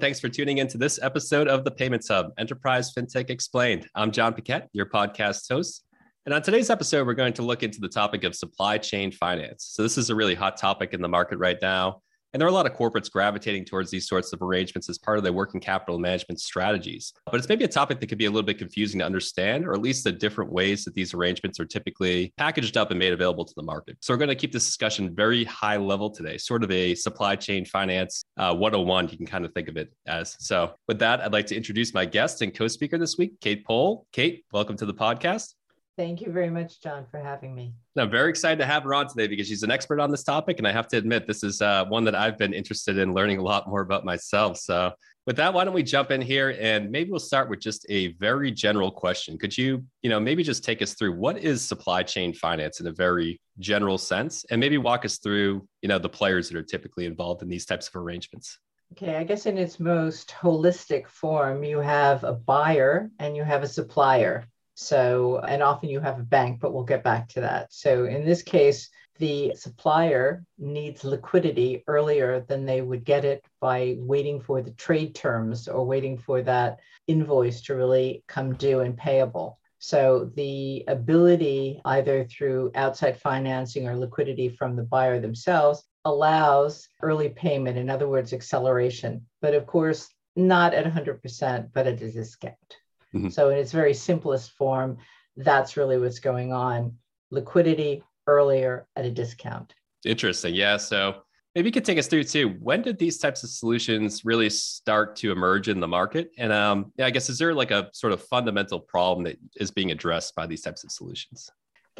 Thanks for tuning in to this episode of the Payments Hub Enterprise FinTech Explained. I'm Jon Paquette, your podcast host. And on today's episode, we're going to look into the topic of supply chain finance. So, this is a really hot topic in the market right now. And there are a lot of corporates gravitating towards these sorts of arrangements as part of their working capital management strategies. But it's maybe a topic that could be a little bit confusing to understand, or at least the different ways that these arrangements are typically packaged up and made available to the market. So we're going to keep this discussion very high level today, sort of a supply chain finance uh, 101, you can kind of think of it as. So with that, I'd like to introduce my guest and co speaker this week, Kate Pohl. Kate, welcome to the podcast. Thank you very much, Jon, for having me. I'm very excited to have her on today because she's an expert on this topic. And I have to admit, this is uh, one that I've been interested in learning a lot more about myself. So, with that, why don't we jump in here and maybe we'll start with just a very general question. Could you, you know, maybe just take us through what is supply chain finance in a very general sense and maybe walk us through, you know, the players that are typically involved in these types of arrangements? Okay, I guess in its most holistic form, you have a buyer and you have a supplier. So, and often you have a bank, but we'll get back to that. So, in this case, the supplier needs liquidity earlier than they would get it by waiting for the trade terms or waiting for that invoice to really come due and payable. So, the ability, either through outside financing or liquidity from the buyer themselves, allows early payment, in other words, acceleration. But of course, not at 100%, but at a discount. Mm-hmm. So, in its very simplest form, that's really what's going on liquidity earlier at a discount. Interesting. Yeah. So, maybe you could take us through too. When did these types of solutions really start to emerge in the market? And um, yeah, I guess, is there like a sort of fundamental problem that is being addressed by these types of solutions?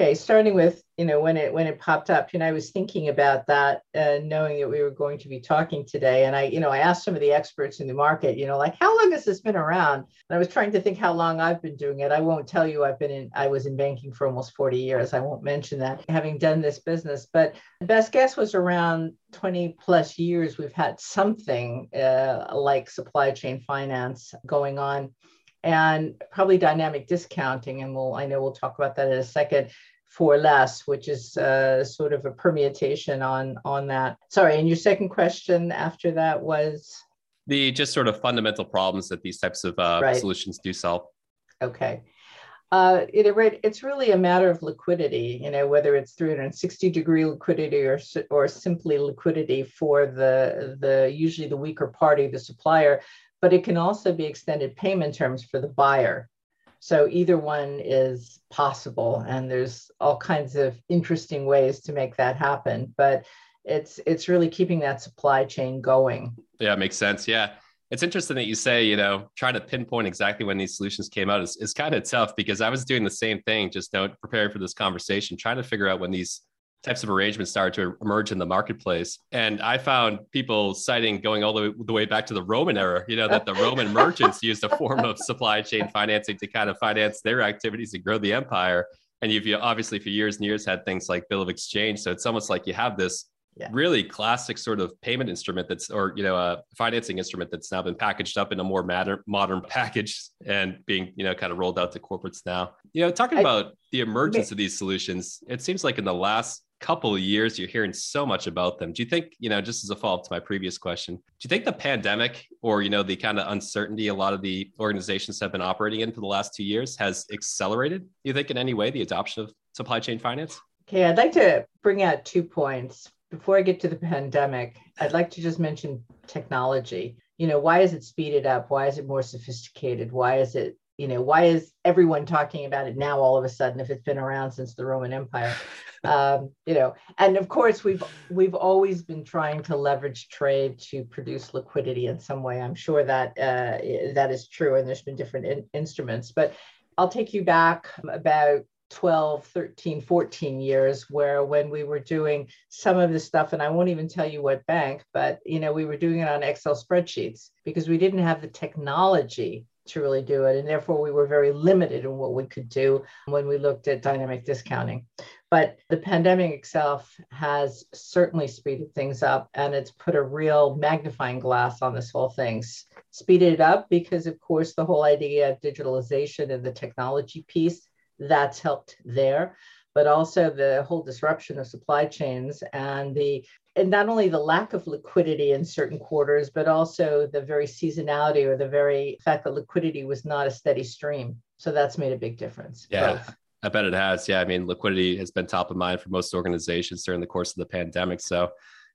Okay, starting with you know when it when it popped up, you know I was thinking about that, uh, knowing that we were going to be talking today, and I you know I asked some of the experts in the market, you know, like how long has this been around? And I was trying to think how long I've been doing it. I won't tell you I've been in I was in banking for almost 40 years. I won't mention that having done this business, but the best guess was around 20 plus years. We've had something uh, like supply chain finance going on and probably dynamic discounting and we'll i know we'll talk about that in a second for less, which is uh, sort of a permutation on on that. Sorry, and your second question after that was the just sort of fundamental problems that these types of uh, right. solutions do solve. Okay. Uh, it, it's really a matter of liquidity, you know, whether it's 360 degree liquidity or, or simply liquidity for the, the usually the weaker party, the supplier, but it can also be extended payment terms for the buyer. So either one is possible, and there's all kinds of interesting ways to make that happen. But it's it's really keeping that supply chain going. Yeah, makes sense. Yeah. It's interesting that you say, you know, trying to pinpoint exactly when these solutions came out is, is kind of tough because I was doing the same thing, just you know, preparing for this conversation, trying to figure out when these types of arrangements started to emerge in the marketplace. And I found people citing going all the way, the way back to the Roman era, you know, that the Roman merchants used a form of supply chain financing to kind of finance their activities and grow the empire. And you've obviously for years and years had things like bill of exchange. So it's almost like you have this yeah. really classic sort of payment instrument that's or you know a financing instrument that's now been packaged up in a more modern modern package and being you know kind of rolled out to corporates now. You know talking I, about the emergence of these solutions it seems like in the last couple of years you're hearing so much about them. Do you think you know just as a follow-up to my previous question do you think the pandemic or you know the kind of uncertainty a lot of the organizations have been operating in for the last two years has accelerated you think in any way the adoption of supply chain finance? Okay i'd like to bring out two points before i get to the pandemic i'd like to just mention technology. You know why is it speeded up? Why is it more sophisticated? Why is it you know why is everyone talking about it now all of a sudden if it's been around since the roman empire? Um, you know and of course we've we've always been trying to leverage trade to produce liquidity in some way. I'm sure that uh, that is true and there's been different in- instruments but i'll take you back about 12 13 14 years where when we were doing some of this stuff and i won't even tell you what bank but you know we were doing it on excel spreadsheets because we didn't have the technology to really do it. And therefore, we were very limited in what we could do when we looked at dynamic discounting. But the pandemic itself has certainly speeded things up and it's put a real magnifying glass on this whole thing. Speeded it up because, of course, the whole idea of digitalization and the technology piece that's helped there but also the whole disruption of supply chains and the and not only the lack of liquidity in certain quarters, but also the very seasonality or the very fact that liquidity was not a steady stream. So that's made a big difference. Yeah. Both. I bet it has. Yeah. I mean, liquidity has been top of mind for most organizations during the course of the pandemic. So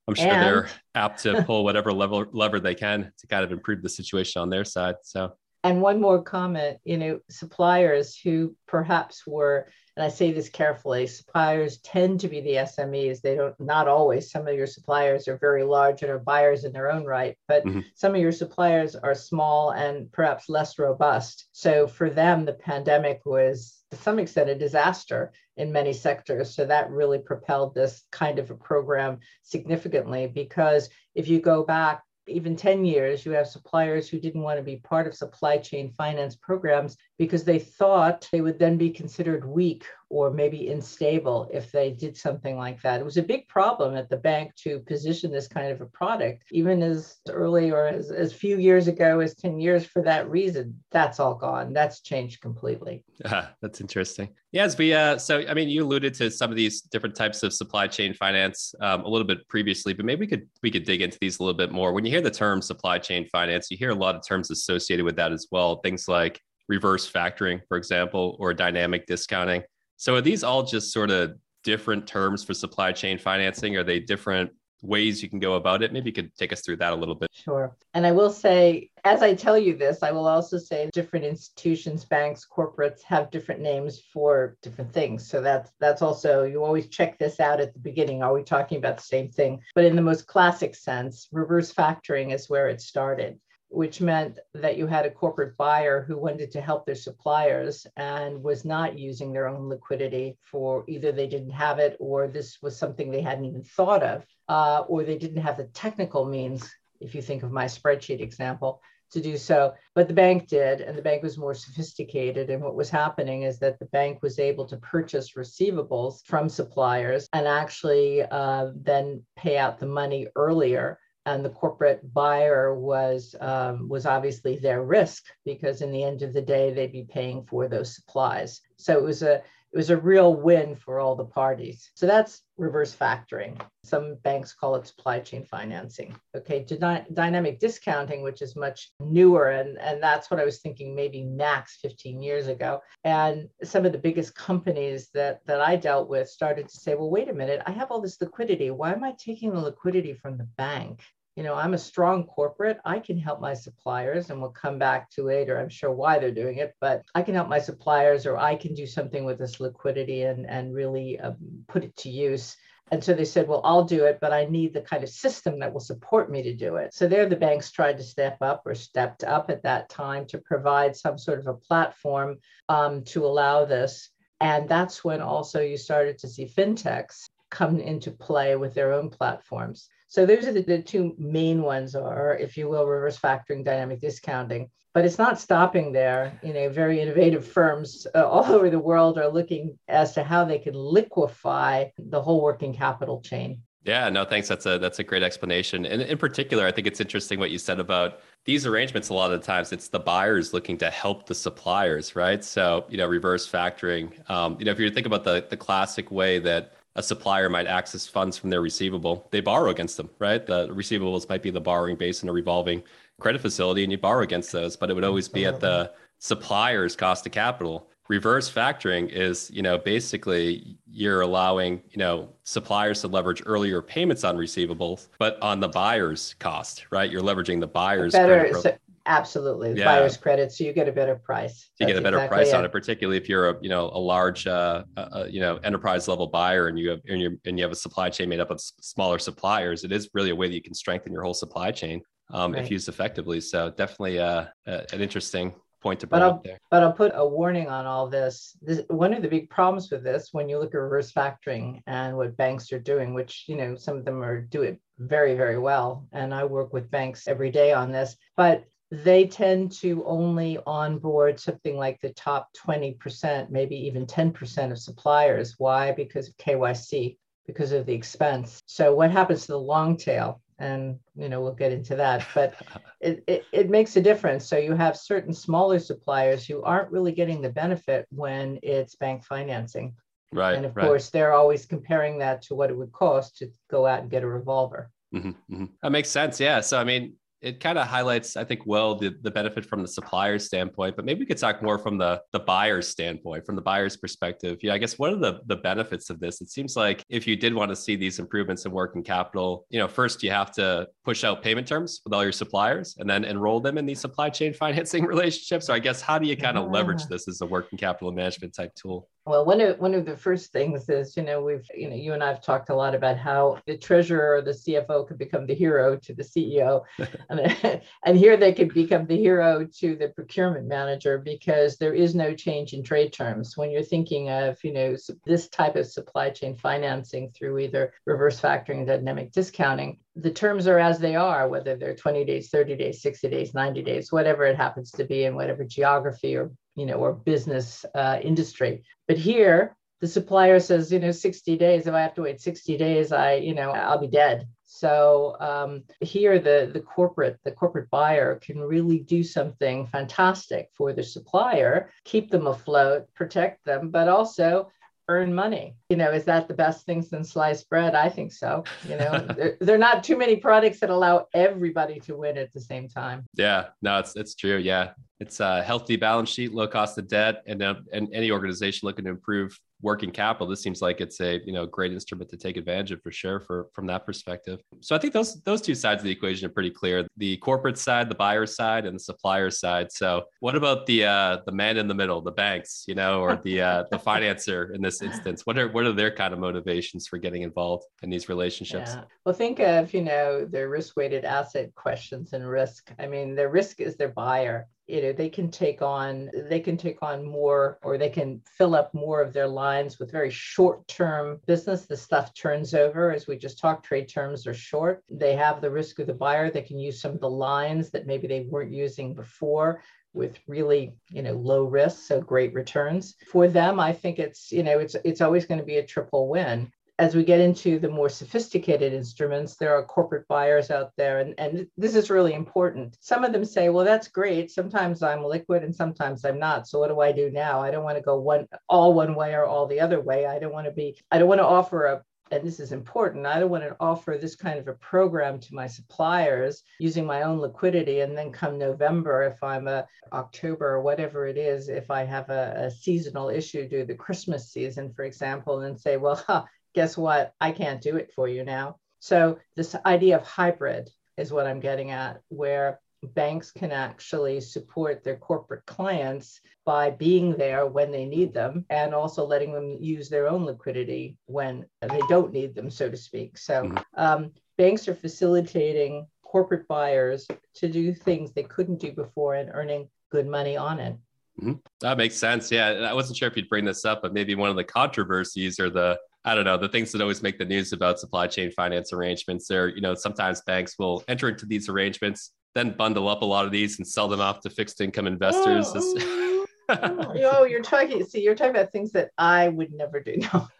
I'm sure and, they're apt to pull whatever level lever they can to kind of improve the situation on their side. So and one more comment, you know, suppliers who perhaps were and I say this carefully, suppliers tend to be the SMEs. They don't, not always. Some of your suppliers are very large and are buyers in their own right, but mm-hmm. some of your suppliers are small and perhaps less robust. So for them, the pandemic was to some extent a disaster in many sectors. So that really propelled this kind of a program significantly because if you go back even 10 years, you have suppliers who didn't want to be part of supply chain finance programs because they thought they would then be considered weak or maybe unstable if they did something like that. It was a big problem at the bank to position this kind of a product, even as early or as, as few years ago as 10 years for that reason. That's all gone. That's changed completely. Ah, that's interesting. Yes, we uh so I mean you alluded to some of these different types of supply chain finance um, a little bit previously, but maybe we could we could dig into these a little bit more. When you hear the term supply chain finance, you hear a lot of terms associated with that as well. Things like reverse factoring, for example, or dynamic discounting. So are these all just sort of different terms for supply chain financing? Are they different ways you can go about it? Maybe you could take us through that a little bit. Sure. And I will say, as I tell you this, I will also say different institutions, banks, corporates have different names for different things. So that's that's also you always check this out at the beginning. Are we talking about the same thing? But in the most classic sense, reverse factoring is where it started which meant that you had a corporate buyer who wanted to help their suppliers and was not using their own liquidity for either they didn't have it or this was something they hadn't even thought of, uh, or they didn't have the technical means, if you think of my spreadsheet example, to do so. But the bank did, and the bank was more sophisticated. And what was happening is that the bank was able to purchase receivables from suppliers and actually uh, then pay out the money earlier and the corporate buyer was um, was obviously their risk because in the end of the day they'd be paying for those supplies. So it was a it was a real win for all the parties. So that's reverse factoring. Some banks call it supply chain financing. Okay Dy- dynamic discounting which is much newer and and that's what i was thinking maybe max 15 years ago. And some of the biggest companies that that i dealt with started to say well wait a minute i have all this liquidity. Why am i taking the liquidity from the bank you know, I'm a strong corporate. I can help my suppliers, and we'll come back to later. I'm sure why they're doing it, but I can help my suppliers, or I can do something with this liquidity and and really um, put it to use. And so they said, well, I'll do it, but I need the kind of system that will support me to do it. So there, the banks tried to step up or stepped up at that time to provide some sort of a platform um, to allow this. And that's when also you started to see fintechs come into play with their own platforms. So those are the, the two main ones are, if you will, reverse factoring, dynamic discounting. But it's not stopping there. You know, very innovative firms uh, all over the world are looking as to how they can liquefy the whole working capital chain. Yeah, no, thanks. That's a that's a great explanation. And in particular, I think it's interesting what you said about these arrangements. A lot of the times, it's the buyers looking to help the suppliers, right? So, you know, reverse factoring. Um, you know, if you think about the the classic way that a supplier might access funds from their receivable, they borrow against them, right? The receivables might be the borrowing base in a revolving credit facility, and you borrow against those, but it would always be at the supplier's cost of capital. Reverse factoring is, you know, basically you're allowing, you know, suppliers to leverage earlier payments on receivables, but on the buyer's cost, right? You're leveraging the buyer's better, so, Absolutely, yeah. buyer's credit, so you get a better price. You get a better exactly price it. on it, particularly if you're a you know a large uh, uh, you know enterprise level buyer and you have and you and you have a supply chain made up of smaller suppliers. It is really a way that you can strengthen your whole supply chain um, right. if used effectively. So definitely uh, an interesting point to bring but up there. But I'll put a warning on all this. this. One of the big problems with this, when you look at reverse factoring and what banks are doing, which you know some of them are do it very very well, and I work with banks every day on this, but they tend to only onboard something like the top 20%, maybe even 10% of suppliers. Why? Because of KYC, because of the expense. So what happens to the long tail? And you know we'll get into that, but it, it, it makes a difference. So you have certain smaller suppliers who aren't really getting the benefit when it's bank financing. Right. And of right. course, they're always comparing that to what it would cost to go out and get a revolver. Mm-hmm, mm-hmm. That makes sense. Yeah. So, I mean, it kind of highlights, I think, well, the, the benefit from the supplier's standpoint, but maybe we could talk more from the, the buyer's standpoint, from the buyer's perspective. Yeah, I guess what are the, the benefits of this? It seems like if you did want to see these improvements in working capital, you know, first you have to push out payment terms with all your suppliers and then enroll them in these supply chain financing relationships. So I guess how do you kind of leverage ah. this as a working capital management type tool? Well, one of one of the first things is, you know, we've, you know, you and I've talked a lot about how the treasurer or the CFO could become the hero to the CEO, and, and here they could become the hero to the procurement manager because there is no change in trade terms. When you're thinking of, you know, this type of supply chain financing through either reverse factoring dynamic discounting, the terms are as they are, whether they're 20 days, 30 days, 60 days, 90 days, whatever it happens to be in whatever geography or you know, or business uh, industry. But here, the supplier says, you know, 60 days. If I have to wait 60 days, I, you know, I'll be dead. So um, here, the the corporate the corporate buyer can really do something fantastic for the supplier, keep them afloat, protect them, but also earn money. You know, is that the best thing since sliced bread? I think so. You know, there, there, are not too many products that allow everybody to win at the same time. Yeah, no, it's it's true. Yeah, it's a healthy balance sheet, low cost of debt, and uh, and any organization looking to improve working capital, this seems like it's a you know great instrument to take advantage of for sure for from that perspective. So I think those those two sides of the equation are pretty clear: the corporate side, the buyer side, and the supplier side. So what about the uh, the man in the middle, the banks, you know, or the uh, the financer in this instance? What are what are their kind of motivations for getting involved in these relationships? Yeah. Well, think of you know their risk weighted asset questions and risk. I mean, their risk is their buyer you know they can take on they can take on more or they can fill up more of their lines with very short term business. The stuff turns over as we just talked trade terms are short. They have the risk of the buyer. They can use some of the lines that maybe they weren't using before with really you know low risk so great returns. For them i think it's you know it's it's always going to be a triple win as we get into the more sophisticated instruments, there are corporate buyers out there, and, and this is really important. Some of them say, well, that's great. Sometimes I'm liquid and sometimes I'm not. So what do I do now? I don't want to go one all one way or all the other way. I don't want to be, I don't want to offer a and this is important, I don't want to offer this kind of a program to my suppliers using my own liquidity. And then come November, if I'm a October or whatever it is, if I have a, a seasonal issue due to the Christmas season, for example, and say, well, huh, guess what? I can't do it for you now. So, this idea of hybrid is what I'm getting at, where banks can actually support their corporate clients by being there when they need them and also letting them use their own liquidity when they don't need them, so to speak. So, mm-hmm. um, banks are facilitating corporate buyers to do things they couldn't do before and earning good money on it. Mm-hmm. That makes sense. Yeah. I wasn't sure if you'd bring this up, but maybe one of the controversies or the I don't know, the things that always make the news about supply chain finance arrangements. There, you know, sometimes banks will enter into these arrangements, then bundle up a lot of these and sell them off to fixed income investors. Oh oh, you're talking. See, you're talking about things that I would never do. No,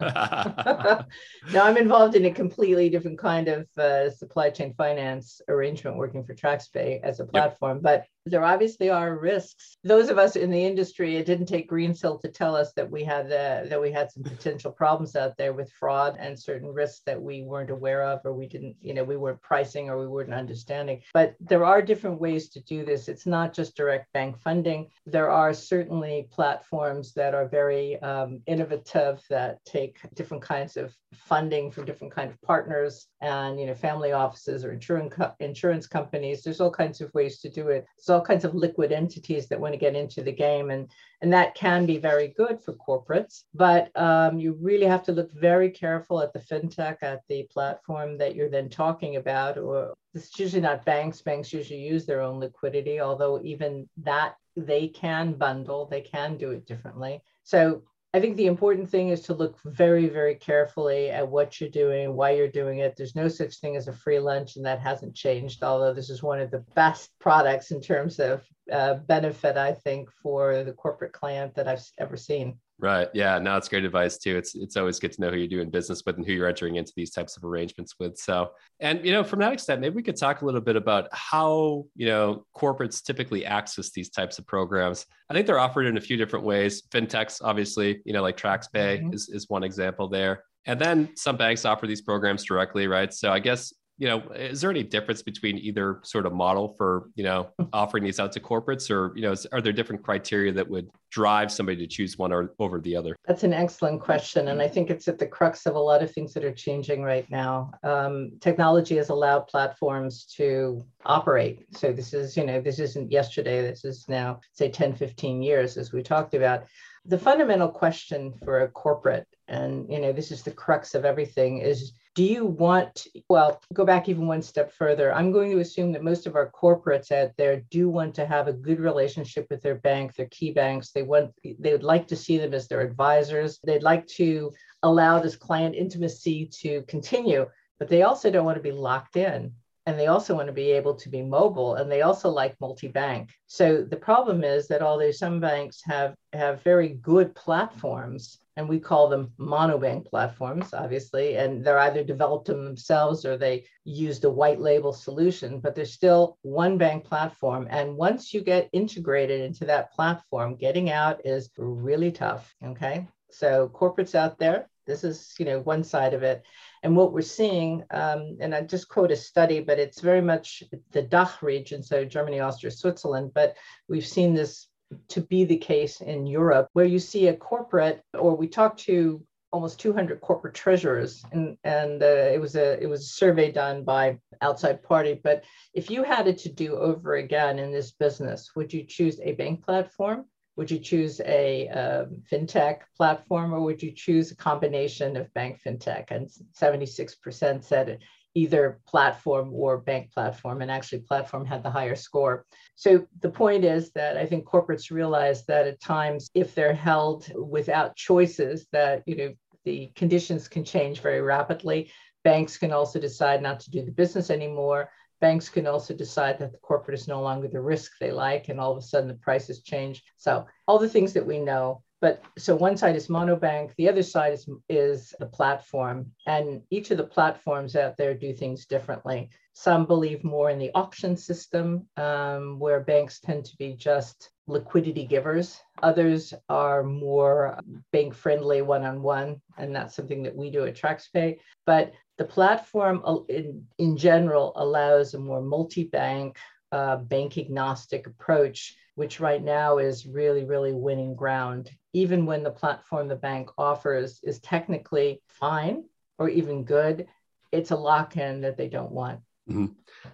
no, I'm involved in a completely different kind of uh, supply chain finance arrangement, working for TraxPay as a platform. Yep. But there obviously are risks. Those of us in the industry, it didn't take Greensill to tell us that we had that we had some potential problems out there with fraud and certain risks that we weren't aware of, or we didn't, you know, we weren't pricing or we weren't understanding. But there are different ways to do this. It's not just direct bank funding. There are certainly platforms that are very um, innovative that take different kinds of funding from different kind of partners and you know family offices or insurance co- insurance companies. There's all kinds of ways to do it. So all kinds of liquid entities that want to get into the game and and that can be very good for corporates but um, you really have to look very careful at the fintech at the platform that you're then talking about or it's usually not banks banks usually use their own liquidity although even that they can bundle they can do it differently. So I think the important thing is to look very, very carefully at what you're doing, why you're doing it. There's no such thing as a free lunch, and that hasn't changed, although this is one of the best products in terms of uh, benefit, I think, for the corporate client that I've ever seen. Right. Yeah. No, it's great advice too. It's it's always good to know who you're doing business with and who you're entering into these types of arrangements with. So, and you know, from that extent, maybe we could talk a little bit about how you know corporates typically access these types of programs. I think they're offered in a few different ways. FinTechs, obviously, you know, like TraxPay mm-hmm. is is one example there. And then some banks offer these programs directly, right? So I guess you know, is there any difference between either sort of model for, you know, offering these out to corporates or, you know, is, are there different criteria that would drive somebody to choose one or over the other? That's an excellent question. And I think it's at the crux of a lot of things that are changing right now. Um, technology has allowed platforms to operate. So this is, you know, this isn't yesterday. This is now, say, 10, 15 years, as we talked about. The fundamental question for a corporate, and, you know, this is the crux of everything, is do you want well go back even one step further. I'm going to assume that most of our corporates out there do want to have a good relationship with their bank their key banks. They want they would like to see them as their advisors. They'd like to allow this client intimacy to continue but they also don't want to be locked in and they also want to be able to be mobile and they also like multi-bank so the problem is that although some banks have have very good platforms and we call them monobank platforms, obviously, and they're either developed them themselves or they used a white label solution, but they're still one bank platform. And once you get integrated into that platform, getting out is really tough. Okay. So corporates out there, this is you know one side of it. And what we're seeing, um, and I just quote a study, but it's very much the DACH region, so Germany, Austria, Switzerland, but we've seen this to be the case in Europe, where you see a corporate, or we talked to almost 200 corporate treasurers, and and uh, it was a it was a survey done by outside party. But if you had it to do over again in this business, would you choose a bank platform? Would you choose a um, fintech platform, or would you choose a combination of bank fintech? And 76% said either platform or bank platform and actually platform had the higher score. So the point is that i think corporates realize that at times if they're held without choices that you know the conditions can change very rapidly. Banks can also decide not to do the business anymore banks can also decide that the corporate is no longer the risk they like and all of a sudden the prices change. So all the things that we know but so one side is monobank, the other side is, is the platform. And each of the platforms out there do things differently. Some believe more in the auction system, um, where banks tend to be just liquidity givers. Others are more bank friendly one on one. And that's something that we do at TraxPay. But the platform uh, in, in general allows a more multi bank, uh, bank agnostic approach which right now is really, really winning ground, even when the platform the bank offers is technically fine or even good, it's a lock in that they don't want. Mm-hmm.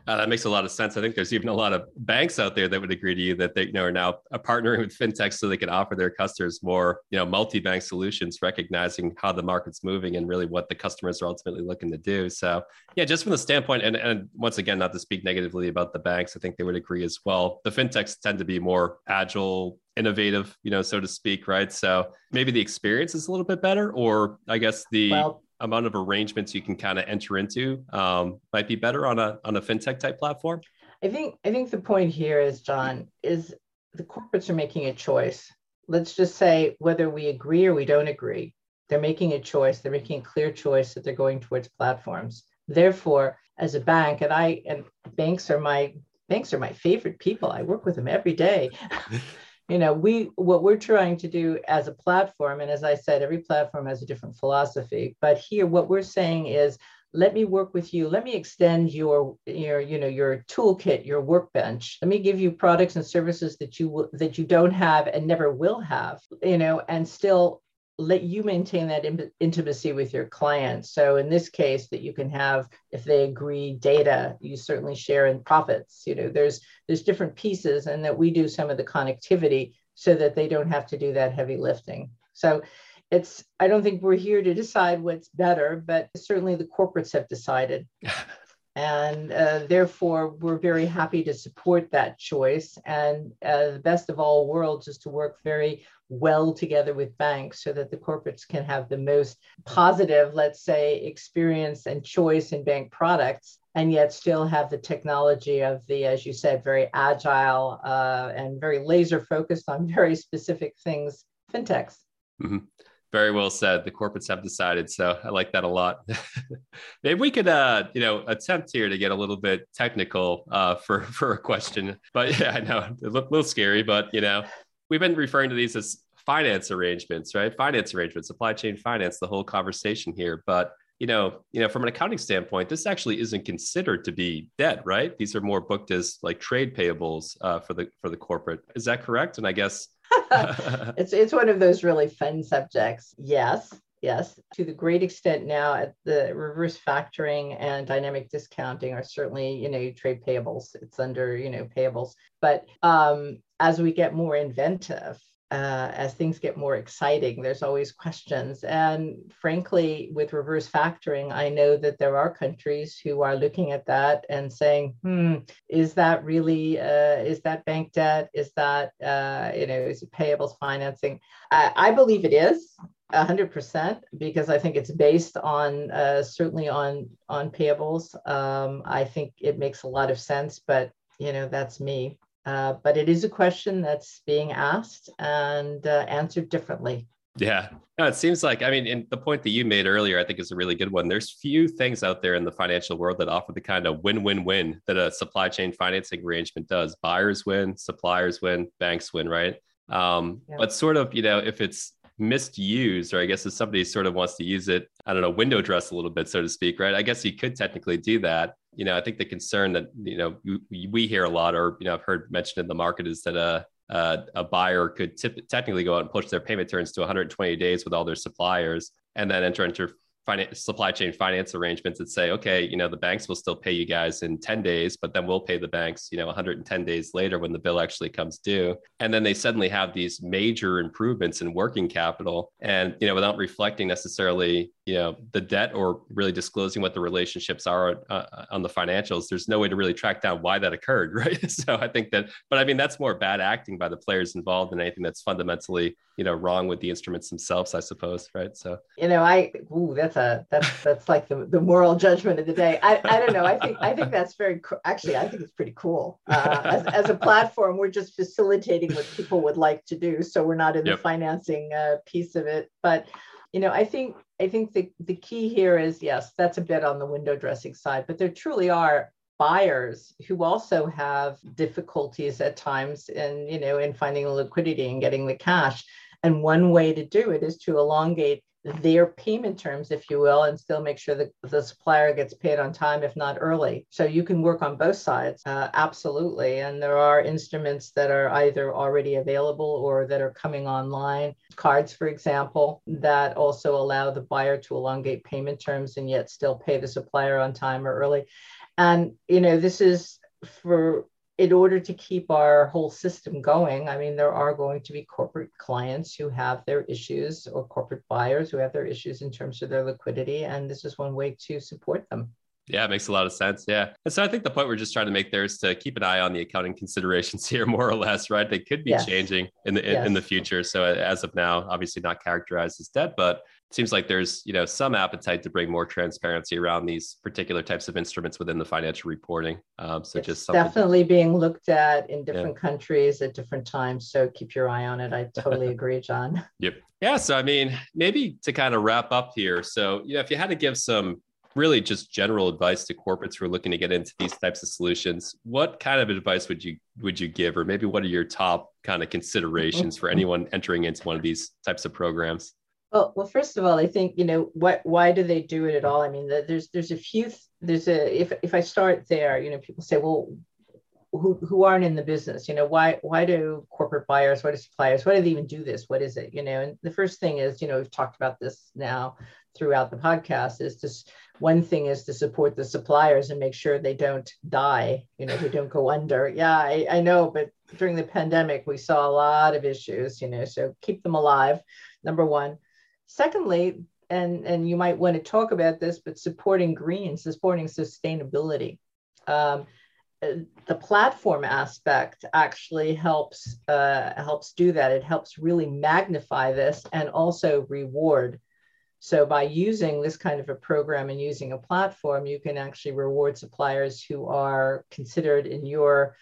Uh, that makes a lot of sense. I think there's even a lot of banks out there that would agree to you that they you know are now partnering with fintechs so they can offer their customers more you know multi-bank solutions, recognizing how the market's moving and really what the customers are ultimately looking to do. So yeah, just from the standpoint, and and once again, not to speak negatively about the banks, I think they would agree as well. The fintechs tend to be more agile, innovative, you know, so to speak, right? So maybe the experience is a little bit better, or I guess the well, amount of arrangements you can kind of enter into um, might be better on a on a fintech type platform? I think I think the point here is Jon is the corporates are making a choice. Let's just say whether we agree or we don't agree, they're making a choice. They're making a clear choice that they're going towards platforms. Therefore, as a bank, and I and banks are my banks are my favorite people. I work with them every day. you know we what we're trying to do as a platform and as i said every platform has a different philosophy but here what we're saying is let me work with you. Let me extend your your you know your toolkit your workbench. Let me give you products and services that you that you don't have and never will have you know and still let you maintain that in, intimacy with your clients. So in this case, that you can have, if they agree, data, you certainly share in profits. You know, there's there's different pieces, and that we do some of the connectivity so that they don't have to do that heavy lifting. So it's I don't think we're here to decide what's better, but certainly the corporates have decided. and uh, therefore we're very happy to support that choice and uh, the best of all worlds is to work very well together with banks so that the corporates can have the most positive, let's say, experience and choice in bank products, and yet still have the technology of the, as you said, very agile uh, and very laser focused on very specific things, fintechs. Mm-hmm. Very well said. The corporates have decided, so I like that a lot. Maybe we could, uh, you know, attempt here to get a little bit technical uh, for for a question. But yeah, I know a little scary, but you know, we've been referring to these as finance arrangements, right? Finance arrangements, supply chain finance, the whole conversation here. But you know, you know, from an accounting standpoint, this actually isn't considered to be debt, right? These are more booked as like trade payables uh, for the for the corporate. Is that correct? And I guess it's it's one of those really fun subjects. Yes, yes. To the great extent now, at the reverse factoring and dynamic discounting are certainly you know trade payables. It's under you know payables, but um, as we get more inventive uh, as things get more exciting, there's always questions. And frankly, with reverse factoring, I know that there are countries who are looking at that and saying, hmm, is that really, uh, is that bank debt? Is that, uh, you know, is it payables financing? I, I believe it is. 100% because I think it's based on uh, certainly on on payables. Um, I think it makes a lot of sense, but you know that's me. Uh, but it is a question that's being asked and uh, answered differently. Yeah, no, it seems like I mean, and the point that you made earlier, I think is a really good one. There's few things out there in the financial world that offer the kind of win-win-win that a supply chain financing arrangement does. Buyers win, suppliers win, banks win, right? Um, yeah. But sort of, you know, if it's misused, or I guess if somebody sort of wants to use it, I don't know, window dress a little bit, so to speak, right? I guess you could technically do that you know, I think the concern that you know we, we hear a lot, or you know, I've heard mentioned in the market, is that a a, buyer could tip, technically go out and push their payment terms to 120 days with all their suppliers, and then enter into finance, supply chain finance arrangements that say, okay, you know, the banks will still pay you guys in 10 days, but then we'll pay the banks, you know, 110 days later when the bill actually comes due. And then they suddenly have these major improvements in working capital and, you know, without reflecting necessarily you know the debt or really disclosing what the relationships are uh, on the financials there's no way to really track down why that occurred right? So i think that but i mean that's more bad acting by the players involved than anything that's fundamentally you know wrong with the instruments themselves i suppose right? So. You know i ooh that's a that's that's like the, the moral judgment of the day. I i don't know. I think i think that's very actually i think it's pretty cool. Uh, as, as a platform we're just facilitating what people would like to do so we're not in yep. the financing uh, piece of it. But you know i think i think the, the key here is yes that's a bit on the window dressing side but there truly are buyers who also have difficulties at times in you know in finding liquidity and getting the cash. And one way to do it is to elongate their payment terms, if you will, and still make sure that the supplier gets paid on time, if not early. So you can work on both sides, uh, absolutely. And there are instruments that are either already available or that are coming online. Cards, for example, that also allow the buyer to elongate payment terms and yet still pay the supplier on time or early. And, you know, this is for in order to keep our whole system going, I mean, there are going to be corporate clients who have their issues or corporate buyers who have their issues in terms of their liquidity. And this is one way to support them. Yeah, it makes a lot of sense. Yeah. And so I think the point we're just trying to make there is to keep an eye on the accounting considerations here, more or less, right? They could be yes. changing in the in, yes. in, the future. So uh, as of now, obviously not characterized as debt, but seems like there's you know some appetite to bring more transparency around these particular types of instruments within the financial reporting. Um, so it's just definitely being looked at in different yeah. countries at different times. So keep your eye on it. I totally agree, Jon. Yep. Yeah. So I mean, maybe to kind of wrap up here. So you know, if you had to give some really just general advice to corporates who are looking to get into these types of solutions what kind of advice would you would you give or maybe what are your top kind of considerations for anyone entering into one of these types of programs well well first of all i think you know what why do they do it at all? I mean there's there's a few there's a if if i start there you know people say well who, who aren't in the business? You know why why do corporate buyers why do suppliers why do they even do this? What is it? You know and the first thing is you know we've talked about this now throughout the podcast is just one thing is to support the suppliers and make sure they don't die you know they don't go under. Yeah I, I know but during the pandemic we saw a lot of issues you know so keep them alive number one secondly and and you might want to talk about this but supporting green supporting sustainability um, the platform aspect actually helps uh, helps do that. It helps really magnify this and also reward. So by using this kind of a program and using a platform, you can actually reward suppliers who are considered in your,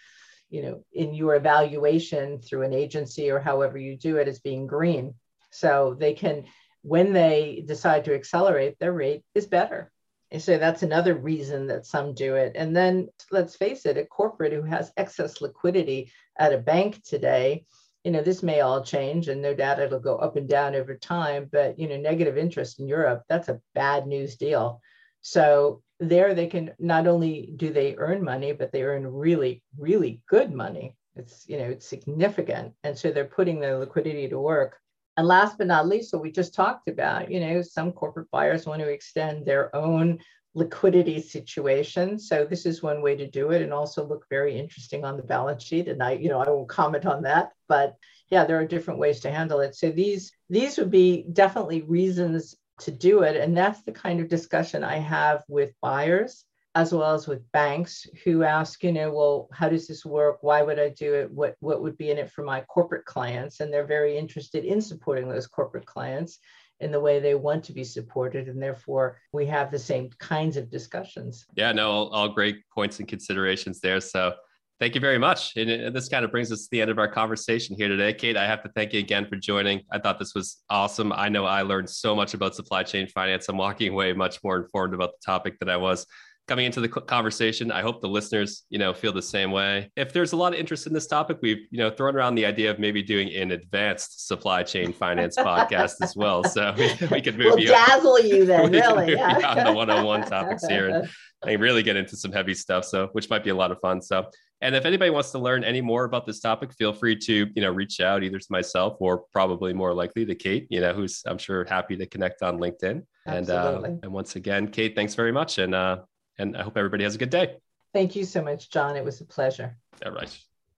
you know, in your evaluation through an agency or however you do it as being green. So they can, when they decide to accelerate, their rate is better. And so that's another reason that some do it. And then let's face it, a corporate who has excess liquidity at a bank today, you know, this may all change and no doubt it'll go up and down over time, but you know, negative interest in Europe, that's a bad news deal. So there they can not only do they earn money, but they earn really, really good money. It's, you know, it's significant. And so they're putting their liquidity to work. And last but not least, what we just talked about, you know, some corporate buyers want to extend their own liquidity situation. So this is one way to do it and also look very interesting on the balance sheet. And I, you know, I won't comment on that, but yeah, there are different ways to handle it. So these these would be definitely reasons to do it. And that's the kind of discussion I have with buyers as well as with banks who ask, you know, well, how does this work? Why would I do it? What what would be in it for my corporate clients? And they're very interested in supporting those corporate clients in the way they want to be supported. And therefore, we have the same kinds of discussions. Yeah, no, all, all great points and considerations there. So thank you very much. And uh, this kind of brings us to the end of our conversation here today. Kate, I have to thank you again for joining. I thought this was awesome. I know I learned so much about supply chain finance. I'm walking away much more informed about the topic than I was coming into the conversation. I hope the listeners, you know, feel the same way. If there's a lot of interest in this topic, we've, you know, thrown around the idea of maybe doing an advanced supply chain finance podcast as well. So we, we could move we'll you dazzle you then, really. Yeah. on the one-on-one topics here and, and really get into some heavy stuff. So which might be a lot of fun. So and if anybody wants to learn any more about this topic, feel free to, you know, reach out either to myself or probably more likely to Kate, you know, who's I'm sure happy to connect on LinkedIn. Absolutely. And uh, and once again, Kate, thanks very much. And uh and I hope everybody has a good day. Thank you so much, Jon. It was a pleasure. All right.